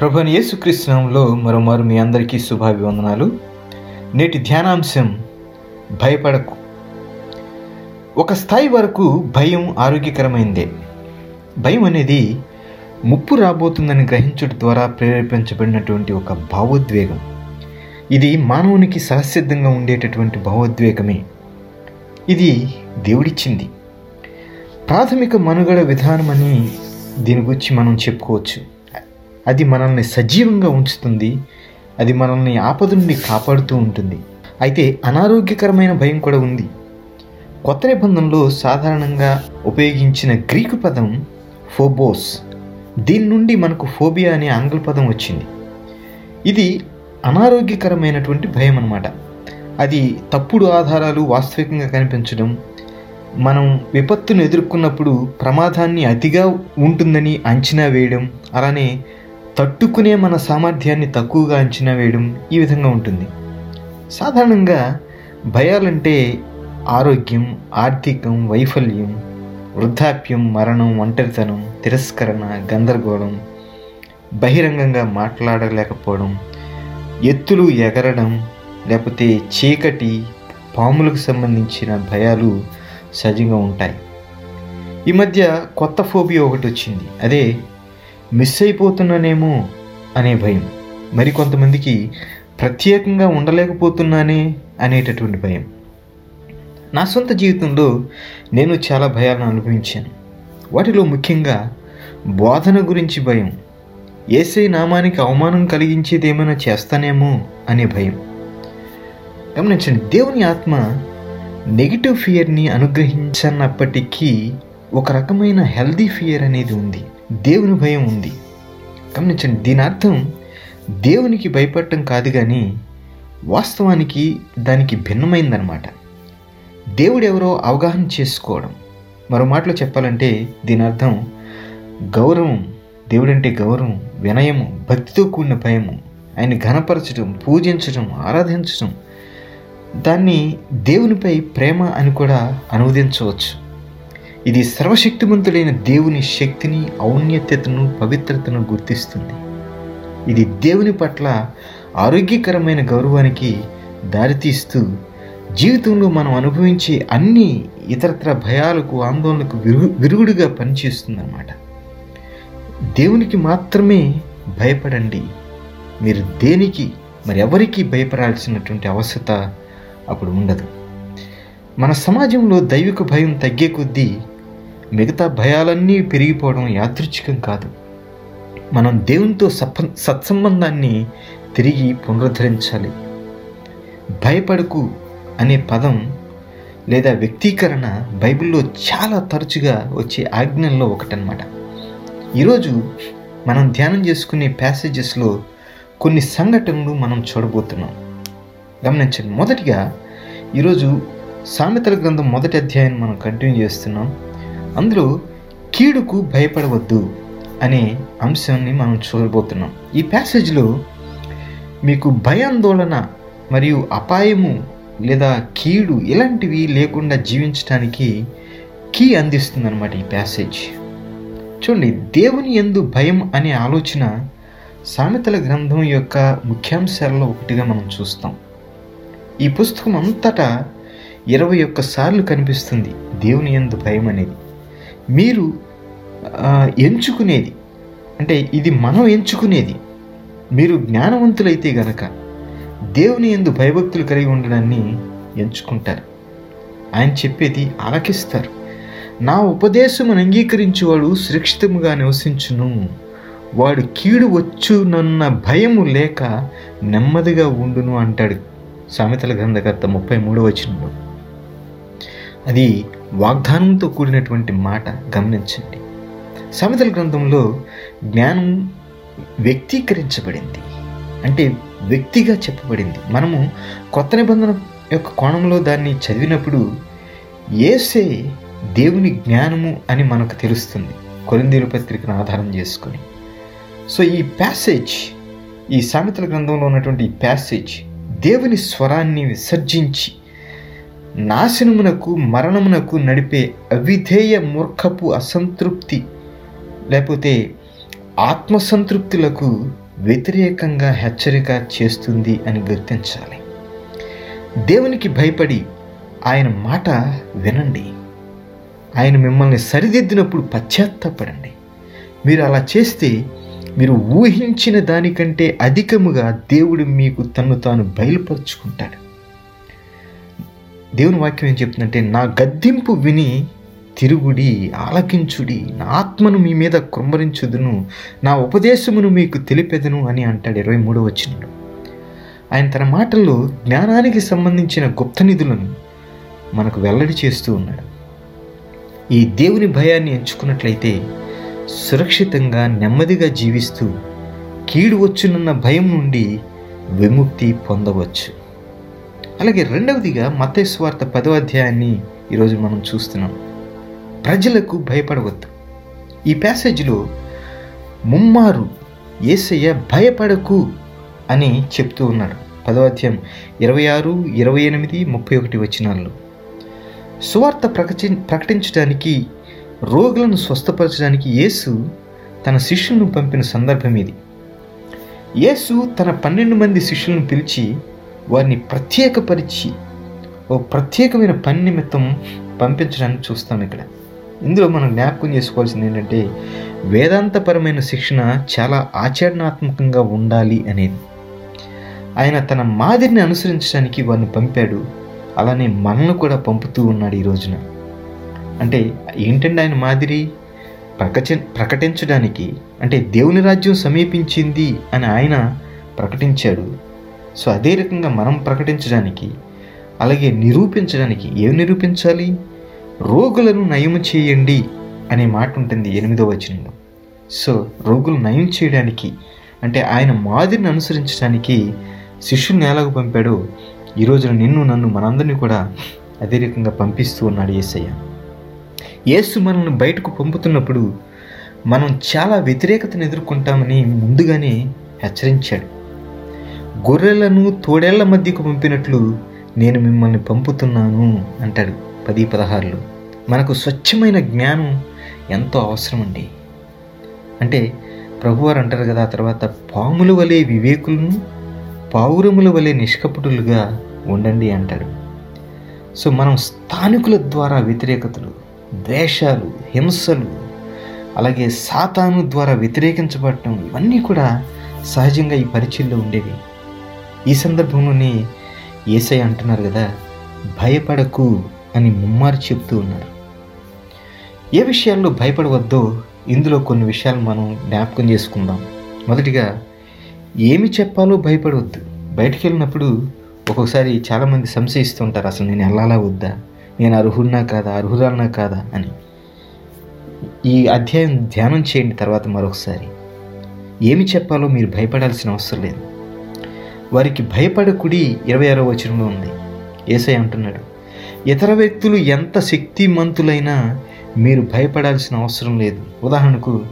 ప్రభుని యేసుకృష్ణంలో మరోమారు మీ అందరికీ శుభాభివందనాలు. నేటి ధ్యానాంశం భయపడకు. ఒక స్థాయి వరకు భయం ఆరోగ్యకరమైందే. భయం అనేది ముప్పు రాబోతుందని గ్రహించడం ద్వారా ప్రేరేపించబడినటువంటి ఒక భావోద్వేగం. ఇది మానవునికి సహసిద్ధంగా ఉండేటటువంటి భావోద్వేగమే. ఇది దేవుడిచ్చింది. ప్రాథమిక మనుగడ విధానమని దీని గురించి మనం చెప్పుకోవచ్చు. అది మనల్ని సజీవంగా ఉంచుతుంది. అది మనల్ని ఆపద నుండి కాపాడుతూ ఉంటుంది. అయితే అనారోగ్యకరమైన భయం కూడా ఉంది. కొత్త నిబంధనలో సాధారణంగా ఉపయోగించిన గ్రీకు పదం ఫోబోస్. దీని నుండి మనకు ఫోబియా అనే ఆంగ్ల పదం వచ్చింది. ఇది అనారోగ్యకరమైనటువంటి భయం అన్నమాట. అది తప్పుడు ఆధారాలు వాస్తవికంగా కనిపించడం మనం విపత్తును ఎదుర్కొన్నప్పుడు ప్రమాదాన్ని అతిగా ఉంటుందని అంచనా వేయడం అలానే తట్టుకునే మన సామర్థ్యాన్ని తక్కువగా అంచనా వేయడం ఈ విధంగా ఉంటుంది. సాధారణంగా భయాలంటే ఆరోగ్యం ఆర్థికం వైఫల్యం వృద్ధాప్యం మరణం ఒంటరితనం తిరస్కరణ గందరగోళం బహిరంగంగా మాట్లాడలేకపోవడం ఎత్తులు ఎగరడం లేకపోతే చీకటి పాములకు సంబంధించిన భయాలు సహజంగా ఉంటాయి. ఈ మధ్య కొత్త ఫోబియా ఒకటి వచ్చింది. అదే మిస్ అయిపోతున్నానేమో అనే భయం. మరి కొంతమందికి ప్రత్యేకంగా ఉండలేకపోతున్నానే అనేటటువంటి భయం. నా సొంత జీవితంలో నేను చాలా భయాలను అనుభవించాను. వాటిలో ముఖ్యంగా బోధన గురించి భయం. ఏసై నామానికి అవమానం కలిగించేది ఏమైనా చేస్తానేమో అనే భయం. గమనించండి దేవుని ఆత్మ నెగిటివ్ ఫియర్ని అనుగ్రహించనప్పటికీ ఒక రకమైన హెల్దీ ఫియర్ అనేది ఉంది. దేవుని భయం ఉంది. గమనించండి దీని అర్థం దేవునికి భయపడటం కాదు కానీ వాస్తవానికి దానికి భిన్నమైందనమాట దేవుడు ఎవరో అవగాహన చేసుకోవడం. మరో మాటలో చెప్పాలంటే దీని అర్థం గౌరవం దేవుడంటే గౌరవం వినయము భక్తితో కూడిన భయము ఆయన ఘనపరచడం పూజించడం ఆరాధించడం దాన్ని దేవునిపై ప్రేమ అని కూడా అనువదించవచ్చు. ఇది సర్వశక్తిమంతుడైన దేవుని శక్తిని ఔన్నత్యతను పవిత్రతను గుర్తిస్తుంది. ఇది దేవుని పట్ల ఆరోగ్యకరమైన గౌరవానికి దారితీస్తూ జీవితంలో మనం అనుభవించే అన్ని ఇతరత్ర భయాలకు ఆందోళనకు విరుగు విరుగుడుగా పనిచేస్తుందన్నమాట. దేవునికి మాత్రమే భయపడండి. మీరు దేనికి మరి ఎవరికి భయపడాల్సినటువంటి అవసరత అప్పుడు ఉండదు. మన సమాజంలో దైవిక భయం తగ్గే కొద్దీ మిగతా భయాలన్నీ పెరిగిపోవడం యాదృచ్ఛికం కాదు. మనం దేవునితో సప సత్సంబంధాన్ని తిరిగి పునరుద్ధరించాలి. భయపడకు అనే పదం లేదా వ్యక్తీకరణ బైబిల్లో చాలా తరచుగా వచ్చే ఆజ్ఞల్లో ఒకటనమాట ఈరోజు మనం ధ్యానం చేసుకునే ప్యాసేజెస్లో కొన్ని సంఘటనలు మనం చూడబోతున్నాం. గమనించండి మొదటిగా ఈరోజు సామెతల గ్రంథం మొదటి అధ్యాయాన్ని మనం కంటిన్యూ చేస్తున్నాం. అందులో కీడుకు భయపడవద్దు అనే అంశాన్ని మనం చూడబోతున్నాం. ఈ ప్యాసేజ్లో మీకు భయాందోళన మరియు అపాయము లేదా కీడు ఇలాంటివి లేకుండా జీవించడానికి కీ అందిస్తుంది అనమాట ఈ ప్యాసేజ్ చూడండి దేవుని ఎందు భయం అనే ఆలోచన సామెతల గ్రంథం యొక్క ముఖ్యాంశాలలో ఒకటిగా మనం చూస్తాం. ఈ పుస్తకం అంతటా ఇరవై ఒక్క సార్లు కనిపిస్తుంది దేవుని ఎందు భయం అనేది. మీరు ఎంచుకునేది. అంటే ఇది మనం ఎంచుకునేది. మీరు జ్ఞానవంతులైతే గనక దేవుని ఎందు భయభక్తులు కలిగి ఉండడాన్ని ఎంచుకుంటారు. ఆయన చెప్పేది ఆలకిస్తారు. నా ఉపదేశమును అంగీకరించేవాడు సురక్షితముగా నివసించును. వాడు కీడు వచ్చునన్న భయము లేక నెమ్మదిగా ఉండును అంటాడు సామెతల గ్రంథకర్త ముప్పై మూడవ వచనంలో. అది వాగ్దానంతో కూడినటువంటి మాట గమనించండి. సామెతల గ్రంథంలో జ్ఞానం వ్యక్తీకరించబడింది. అంటే వ్యక్తిగా చెప్పబడింది. మనము కొత్త నిబంధన యొక్క కోణంలో దాన్ని చదివినప్పుడు ఏసే దేవుని జ్ఞానము అని మనకు తెలుస్తుంది. కొరిందీరు పత్రికను ఆధారం చేసుకొని. సో ఈ ప్యాసేజ్ ఈ సామెతల గ్రంథంలో ఉన్నటువంటి ఈ ప్యాసేజ్ దేవుని స్వరాన్ని విసర్జించి నాశనమునకు మరణమునకు నడిపే అవిధేయ మూర్ఖపు అసంతృప్తి లేకపోతే ఆత్మసంతృప్తులకు వ్యతిరేకంగా హెచ్చరిక చేస్తుంది అని గుర్తించాలి. దేవునికి భయపడి ఆయన మాట వినండి. ఆయన మిమ్మల్ని సరిదిద్దినప్పుడు పశ్చాత్తాపడండి. మీరు అలా చేస్తే మీరు ఊహించిన దానికంటే అధికముగా దేవుడు మీకు తన్ను తాను బయలుపరుచుకుంటాడు. దేవుని వాక్యం ఏం చెప్తుందంటే నా గద్దింపు విని తిరుగుడి ఆలకించుడి నా ఆత్మను మీ మీద కుమ్మరించుదును నా ఉపదేశమును మీకు తెలిపెదను అని అంటాడు ఇరవై మూడో వచ్చినప్పుడు ఆయన తన మాటల్లో జ్ఞానానికి సంబంధించిన గుప్త నిధులను మనకు వెల్లడి చేస్తూ ఉన్నాడు. ఈ దేవుని భయాన్ని ఎంచుకున్నట్లయితే సురక్షితంగా నెమ్మదిగా జీవిస్తూ కీడు వచ్చునన్న భయం నుండి విముక్తి పొందవచ్చు. అలాగే రెండవదిగా మతేశ్వార్త పదవ అధ్యాయాన్ని ఈరోజు మనం చూస్తున్నాం. ప్రజలకు భయపడవద్దు. ఈ ప్యాసేజ్లో ముమ్మారు ఏసయ్య భయపడకు అని చెప్తూ ఉన్నాడు. పదవ అధ్యాయం ఇరవై ఆరు ఇరవై ఎనిమిది ముప్పై ఒకటి వచనాల్లో. సువార్త ప్రకటి ప్రకటించడానికి రోగులను స్వస్థపరచడానికి యేసు తన శిష్యులను పంపిన సందర్భం ఇది. యేసు తన పన్నెండు మంది శిష్యులను పిలిచి వారిని ప్రత్యేకపరిచి ఓ ప్రత్యేకమైన పని నిమిత్తం పంపించడానికి చూస్తాం ఇక్కడ. ఇందులో మనం జ్ఞాపకం చేసుకోవాల్సింది ఏంటంటే వేదాంతపరమైన శిక్షణ చాలా ఆచరణాత్మకంగా ఉండాలి అనేది. ఆయన తన మాదిరిని అనుసరించడానికి వారిని పంపాడు. అలానే మనల్ని కూడా పంపుతూ ఉన్నాడు ఈ రోజున. అంటే ఏంటండి ఆయన మాదిరి? ప్రకచ ప్రకటించడానికి అంటే దేవుని రాజ్యం సమీపించింది అని ఆయన ప్రకటించాడు. సో అదే రకంగా మనం ప్రకటించడానికి అలాగే నిరూపించడానికి ఏం నిరూపించాలి? రోగులను నయము చేయండి అనే మాట ఉంటుంది ఎనిమిదో వచనంలో. సో రోగులు నయం చేయడానికి అంటే ఆయన మాదిరిని అనుసరించడానికి శిష్యుని ఎలాగ పంపాడో. ఈ రోజున నిన్ను నన్ను మనందరినీ కూడా అదే రకంగా పంపిస్తూ ఉన్నాడు ఏసయ్య. యేసు మనల్ని బయటకు పంపుతున్నప్పుడు మనం చాలా వ్యతిరేకతను ఎదుర్కొంటామని ముందుగానే హెచ్చరించాడు. గొర్రెలను తోడేళ్ళ మధ్యకు పంపినట్లు నేను మిమ్మల్ని పంపుతున్నాను అంటాడు పది పదహారులో. మనకు స్వచ్ఛమైన జ్ఞానం ఎంతో అవసరం అండి అంటే ప్రభువారు అంటారు కదా ఆ తర్వాత పాముల వలె వివేకులను పావురముల వలె నిష్కపటులుగా ఉండండి అంటాడు. సో మనం స్థానికుల ద్వారా వ్యతిరేకతలు ద్వేషాలు హింసలు అలాగే సాతాను ద్వారా వ్యతిరేకించబడటం ఇవన్నీ కూడా సహజంగా ఈ పరిచయంలో ఉండేవి. ఈ సందర్భంలోనే ఏసై అంటున్నారు కదా భయపడకు అని ముమ్మారు చెప్తూ ఉన్నారు. ఏ విషయాల్లో భయపడవద్దో ఇందులో కొన్ని విషయాలు మనం జ్ఞాపకం చేసుకుందాం. మొదటిగా ఏమి చెప్పాలో భయపడవద్దు. బయటికి వెళ్ళినప్పుడు ఒక్కొక్కసారి చాలామంది సంశయిస్తుంటారు అసలు నేను వెళ్ళాలా వద్దా? నేను అర్హుడినా కాదా? అర్హురాలనా కాదా? అని. ఈ అధ్యాయం ధ్యానం చేయండి తర్వాత మరొకసారి. ఏమి చెప్పాలో మీరు భయపడాల్సిన అవసరం లేదు. వారికి భయపడకుడి ఇరవై ఆరో వచనంలో ఉంది. ఏసై అంటున్నాడు ఇతర వ్యక్తులు ఎంత శక్తిమంతులైనా మీరు భయపడాల్సిన అవసరం లేదు. ఉదాహరణకు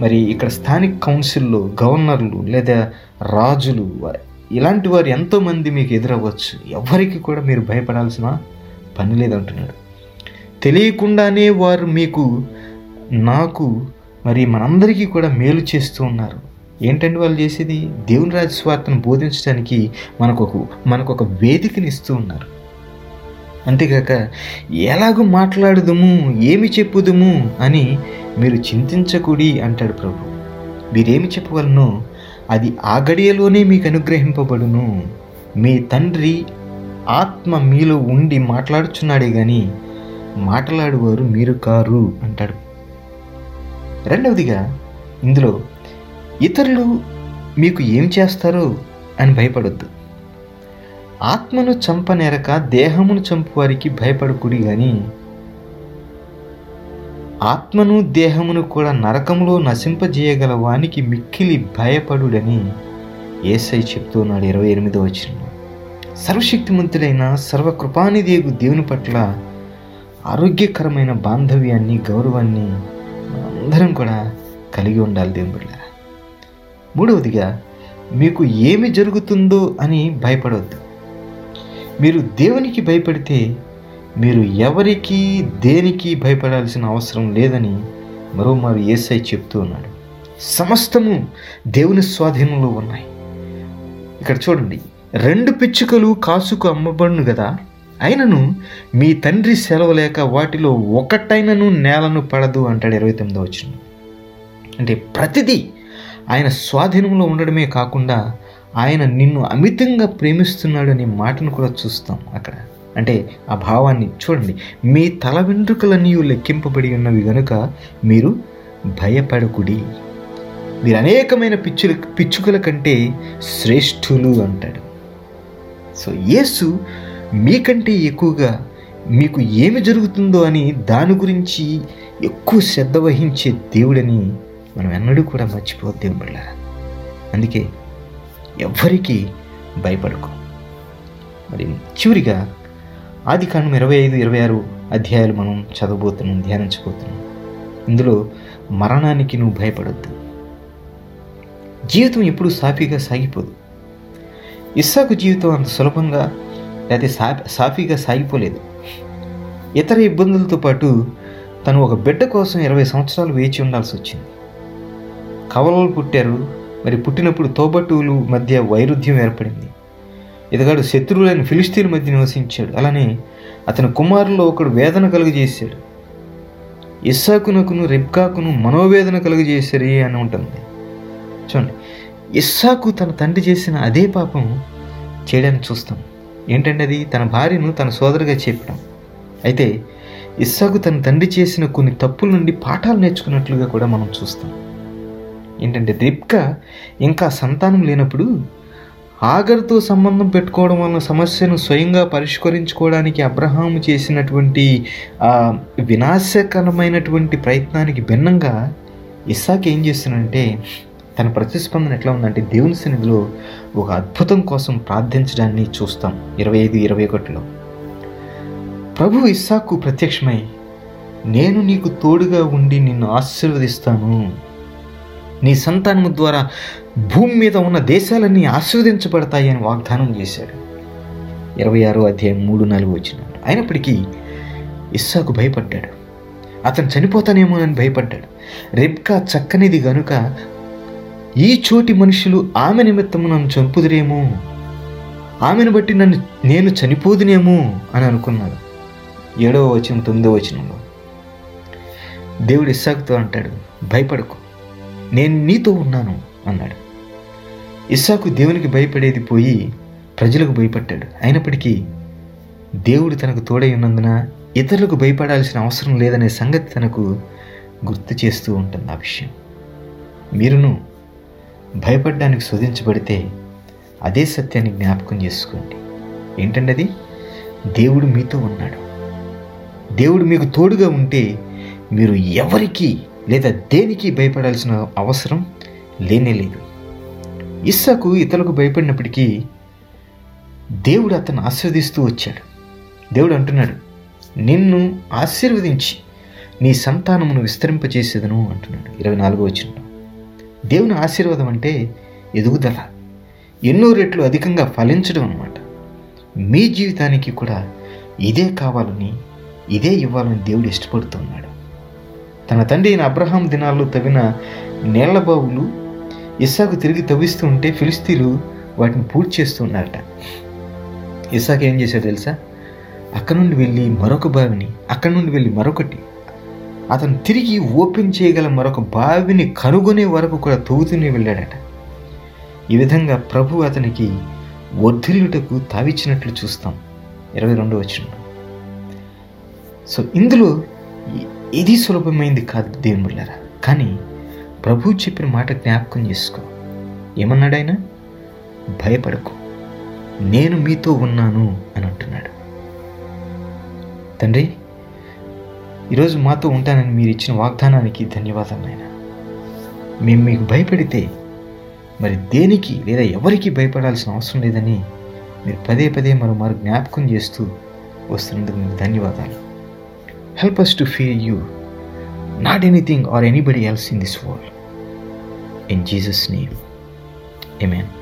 మరి ఇక్కడ స్థానిక కౌన్సిల్లో గవర్నర్లు లేదా రాజులు ఇలాంటి వారు ఎంతోమంది మీకు ఎదురవ్వచ్చు. ఎవరికి కూడా మీరు భయపడాల్సిన పని లేదంటున్నాడు తెలియకుండానే వారు మీకు నాకు మరి మనందరికీ కూడా మేలు చేస్తూ ఉన్నారు. ఏంటంటే వాళ్ళు చేసేది? దేవుని రాజు స్వార్థను బోధించడానికి మనకు మనకొక మనకు ఒక వేదికని ఇస్తూ ఉన్నారు. అంతేకాక ఎలాగో మాట్లాడుదుము ఏమి చెప్పుదుము అని మీరు చింతించకూడి అంటాడు ప్రభు. మీరేమి చెప్పగలను అది ఆ గడియలోనే మీకు అనుగ్రహింపబడును. మీ తండ్రి ఆత్మ మీలో ఉండి మాట్లాడుచున్నాడే కానీ మాట్లాడువారు మీరు కారు అంటాడు. రెండవదిగా ఇందులో ఇతరులు మీకు ఏం చేస్తారు అని భయపడొద్దు. ఆత్మను చంపనేరక దేహమును చంపువారికి భయపడకుడి కానీ ఆత్మను దేహమును కూడా నరకంలో నశింపజేయగల వానికి మిక్కిలి భయపడుడని ఏసై చెప్తున్నాడు ఇరవై ఎనిమిదో వచ్చిన సర్వశక్తిమంతుడైన సర్వకృపానిదేగు దేవుని పట్ల ఆరోగ్యకరమైన బాంధవ్యాన్ని గౌరవాన్ని అందరం కూడా కలిగి ఉండాలి దేవుడిలా మూడవదిగా మీకు ఏమి జరుగుతుందో అని భయపడవద్దు. మీరు దేవునికి భయపడితే మీరు ఎవరికి దేనికి భయపడాల్సిన అవసరం లేదని మరోమారు ఏసై చెప్తూ ఉన్నాడు. సమస్తము దేవుని స్వాధీనంలో ఉన్నాయి. ఇక్కడ చూడండి రెండు పిచ్చుకలు కాసుకు అమ్మబడును కదా అయినను మీ తండ్రి సెలవు లేక వాటిలో ఒకటైనను నేలను పడదు అంటాడు ఇరవై తొమ్మిదో వచ్చిన అంటే ప్రతిదీ ఆయన స్వాధీనంలో ఉండడమే కాకుండా ఆయన నిన్ను అమితంగా ప్రేమిస్తున్నాడు అనే మాటను కూడా చూస్తాం అక్కడ. అంటే ఆ భావాన్ని చూడండి. మీ తల వెంట్రుకలన్నీ లెక్కింపబడి ఉన్నవి గనుక మీరు భయపడకుడి. మీరు అనేకమైన పిచ్చుల పిచ్చుకల కంటే శ్రేష్ఠులు అంటాడు. సో యేసు మీకంటే ఎక్కువగా మీకు ఏమి జరుగుతుందో అని దాని గురించి ఎక్కువ శ్రద్ధ వహించే దేవుడని మనం ఎన్నడూ కూడా మర్చిపోద్దేం బిళ్ళారా అందుకే ఎవ్వరికీ భయపడకు. మరి చివరిగా ఆది కాండం ఇరవై ఐదు ఇరవై ఆరు అధ్యాయాలు మనం చదవబోతున్నాం ధ్యానించబోతున్నాం. ఇందులో మరణానికి నువ్వు భయపడొద్దు. జీవితం ఎప్పుడు సాఫీగా సాగిపోదు. ఇస్సాకు జీవితం అంత సులభంగా లేకపోతే సా సాఫీగా సాగిపోలేదు. ఇతర ఇబ్బందులతో పాటు తను ఒక బిడ్డ కోసం ఇరవై సంవత్సరాలు వేచి ఉండాల్సి వచ్చింది. కవలలు పుట్టారు. మరి పుట్టినప్పుడు తోబట్టువులు మధ్య వైరుధ్యం ఏర్పడింది. ఇతగాడు శత్రువులైన ఫిలిస్తీన్ మధ్య నివసించాడు. అలానే అతని కుమారుల్లో ఒకడు వేదన కలుగజేశాడు. ఇస్సాకునకును రెబ్కాకును మనోవేదన కలుగజేశారు అని ఉంటుంది. చూడండి ఇస్సాకు తన తండ్రి చేసిన అదే పాపం చేయడానికి చూస్తాం. ఏంటంటే అది? తన భార్యను తన సోదరుగా చెప్పడం. అయితే ఇస్సాకు తన తండ్రి చేసిన కొన్ని తప్పుల నుండి పాఠాలు నేర్చుకున్నట్లుగా కూడా మనం చూస్తాం. ఏంటంటే రిప్కా ఇంకా సంతానం లేనప్పుడు ఆగర్తో సంబంధం పెట్టుకోవడం వలన సమస్యను స్వయంగా పరిష్కరించుకోవడానికి అబ్రహాము చేసినటువంటి వినాశకరమైనటువంటి ప్రయత్నానికి భిన్నంగా ఇస్సాక్ ఏం చేస్తున్నాడంటే తన ప్రతిస్పందన ఎట్లా ఉందంటే దేవుని సన్నిధిలో ఒక అద్భుతం కోసం ప్రార్థించడాన్ని చూస్తాం. ఇరవై ఐదు ఇరవై ఒకటిలో. ప్రభు ఇస్సాకు ప్రత్యక్షమై నేను నీకు తోడుగా ఉండి నిన్ను ఆశీర్వదిస్తాను. నీ సంతానము ద్వారా భూమి మీద ఉన్న దేశాలన్నీ ఆస్వాదించబడతాయి అని వాగ్దానం చేశాడు. ఇరవై ఆరో అధ్యాయం మూడు నాలుగు వచ్చిన అయినప్పటికీ ఇస్సాకు భయపడ్డాడు. అతను చనిపోతానేమో అని భయపడ్డాడు. రెబ్కా చక్కనిది గనుక ఈ చోటి మనుషులు ఆమె నిమిత్తము నన్ను చంపుదురేమో ఆమెను బట్టి నన్ను నేను చనిపోదునేమో అని అనుకున్నాడు. ఏడవ వచనం తొమ్మిదవ వచనంలో దేవుడు ఇస్సాకుతో అంటాడు భయపడకు. నేను నీతో ఉన్నాను అన్నాడు. ఇస్సాకు దేవునికి భయపడేది పోయి ప్రజలకు భయపడ్డాడు. అయినప్పటికీ దేవుడు తనకు తోడై ఉన్నందున ఇతరులకు భయపడాల్సిన అవసరం లేదనే సంగతి తనకు గుర్తు చేస్తూ ఉంటుంది ఆ విషయం. మీరును భయపడడానికి శోధించబడితే అదే సత్యాన్ని జ్ఞాపకం చేసుకోండి. ఏంటండి అది దేవుడు మీతో ఉన్నాడు. దేవుడు మీకు తోడుగా ఉంటే మీరు ఎవరికి లేదా దేనికి భయపడాల్సిన అవసరం లేనే లేదు. ఇస్సాకు ఇతరులకు భయపడినప్పటికీ దేవుడు అతను ఆశీర్వదిస్తూ వచ్చాడు. దేవుడు అంటున్నాడు నిన్ను ఆశీర్వదించి నీ సంతానమును విస్తరింపచేసేదను అంటున్నాడు. ఇరవై నాలుగో వచ్చిన దేవుని ఆశీర్వాదం అంటే ఎదుగుదల ఎన్నో రెట్లు అధికంగా ఫలించడం అన్నమాట. మీ జీవితానికి కూడా ఇదే కావాలని ఇదే ఇవ్వాలని దేవుడు ఇష్టపడుతున్నాడు తన తండ్రి అయిన అబ్రహాం దినాల్లో తవ్విన నీళ్ళ బావులు ఇస్సాకు తిరిగి తవ్విస్తూ ఉంటే ఫిలిస్తీన్లు వాటిని పూర్తి చేస్తున్నారట ఇస్సాకు ఏం చేశాడు తెలుసా? అక్కడ నుండి వెళ్ళి మరొక బావిని అక్కడ నుండి వెళ్ళి మరొకటి అతను తిరిగి ఓపెన్ చేయగల మరొక బావిని కనుగొనే వరకు కూడా తవ్వుతూనే వెళ్ళాడట. ఈ విధంగా ప్రభు అతనికి వర్ధిల్లుటకు తావిచ్చినట్లు చూస్తాం. ఇరవై రెండో వచ్చిన సో ఇందులో ఇది సులభమైంది కాదు దేవుళ్ళరా కానీ ప్రభు చెప్పిన మాట జ్ఞాపకం చేసుకో. ఏమన్నాడైనా భయపడకు. నేను మీతో ఉన్నాను అని అంటున్నాడు తండ్రి ఈరోజు మాతో ఉంటానని మీరు ఇచ్చిన వాగ్దానానికి ధన్యవాదాలు నాయన. మేము మీకు భయపడితే మరి దేనికి లేదా ఎవరికి భయపడాల్సిన అవసరం లేదని మీరు పదే పదే మరో మరో జ్ఞాపకం చేస్తూ వస్తున్నందుకు మీకు ధన్యవాదాలు. Help us to fear you, not anything or anybody else in this world. In Jesus' name, amen.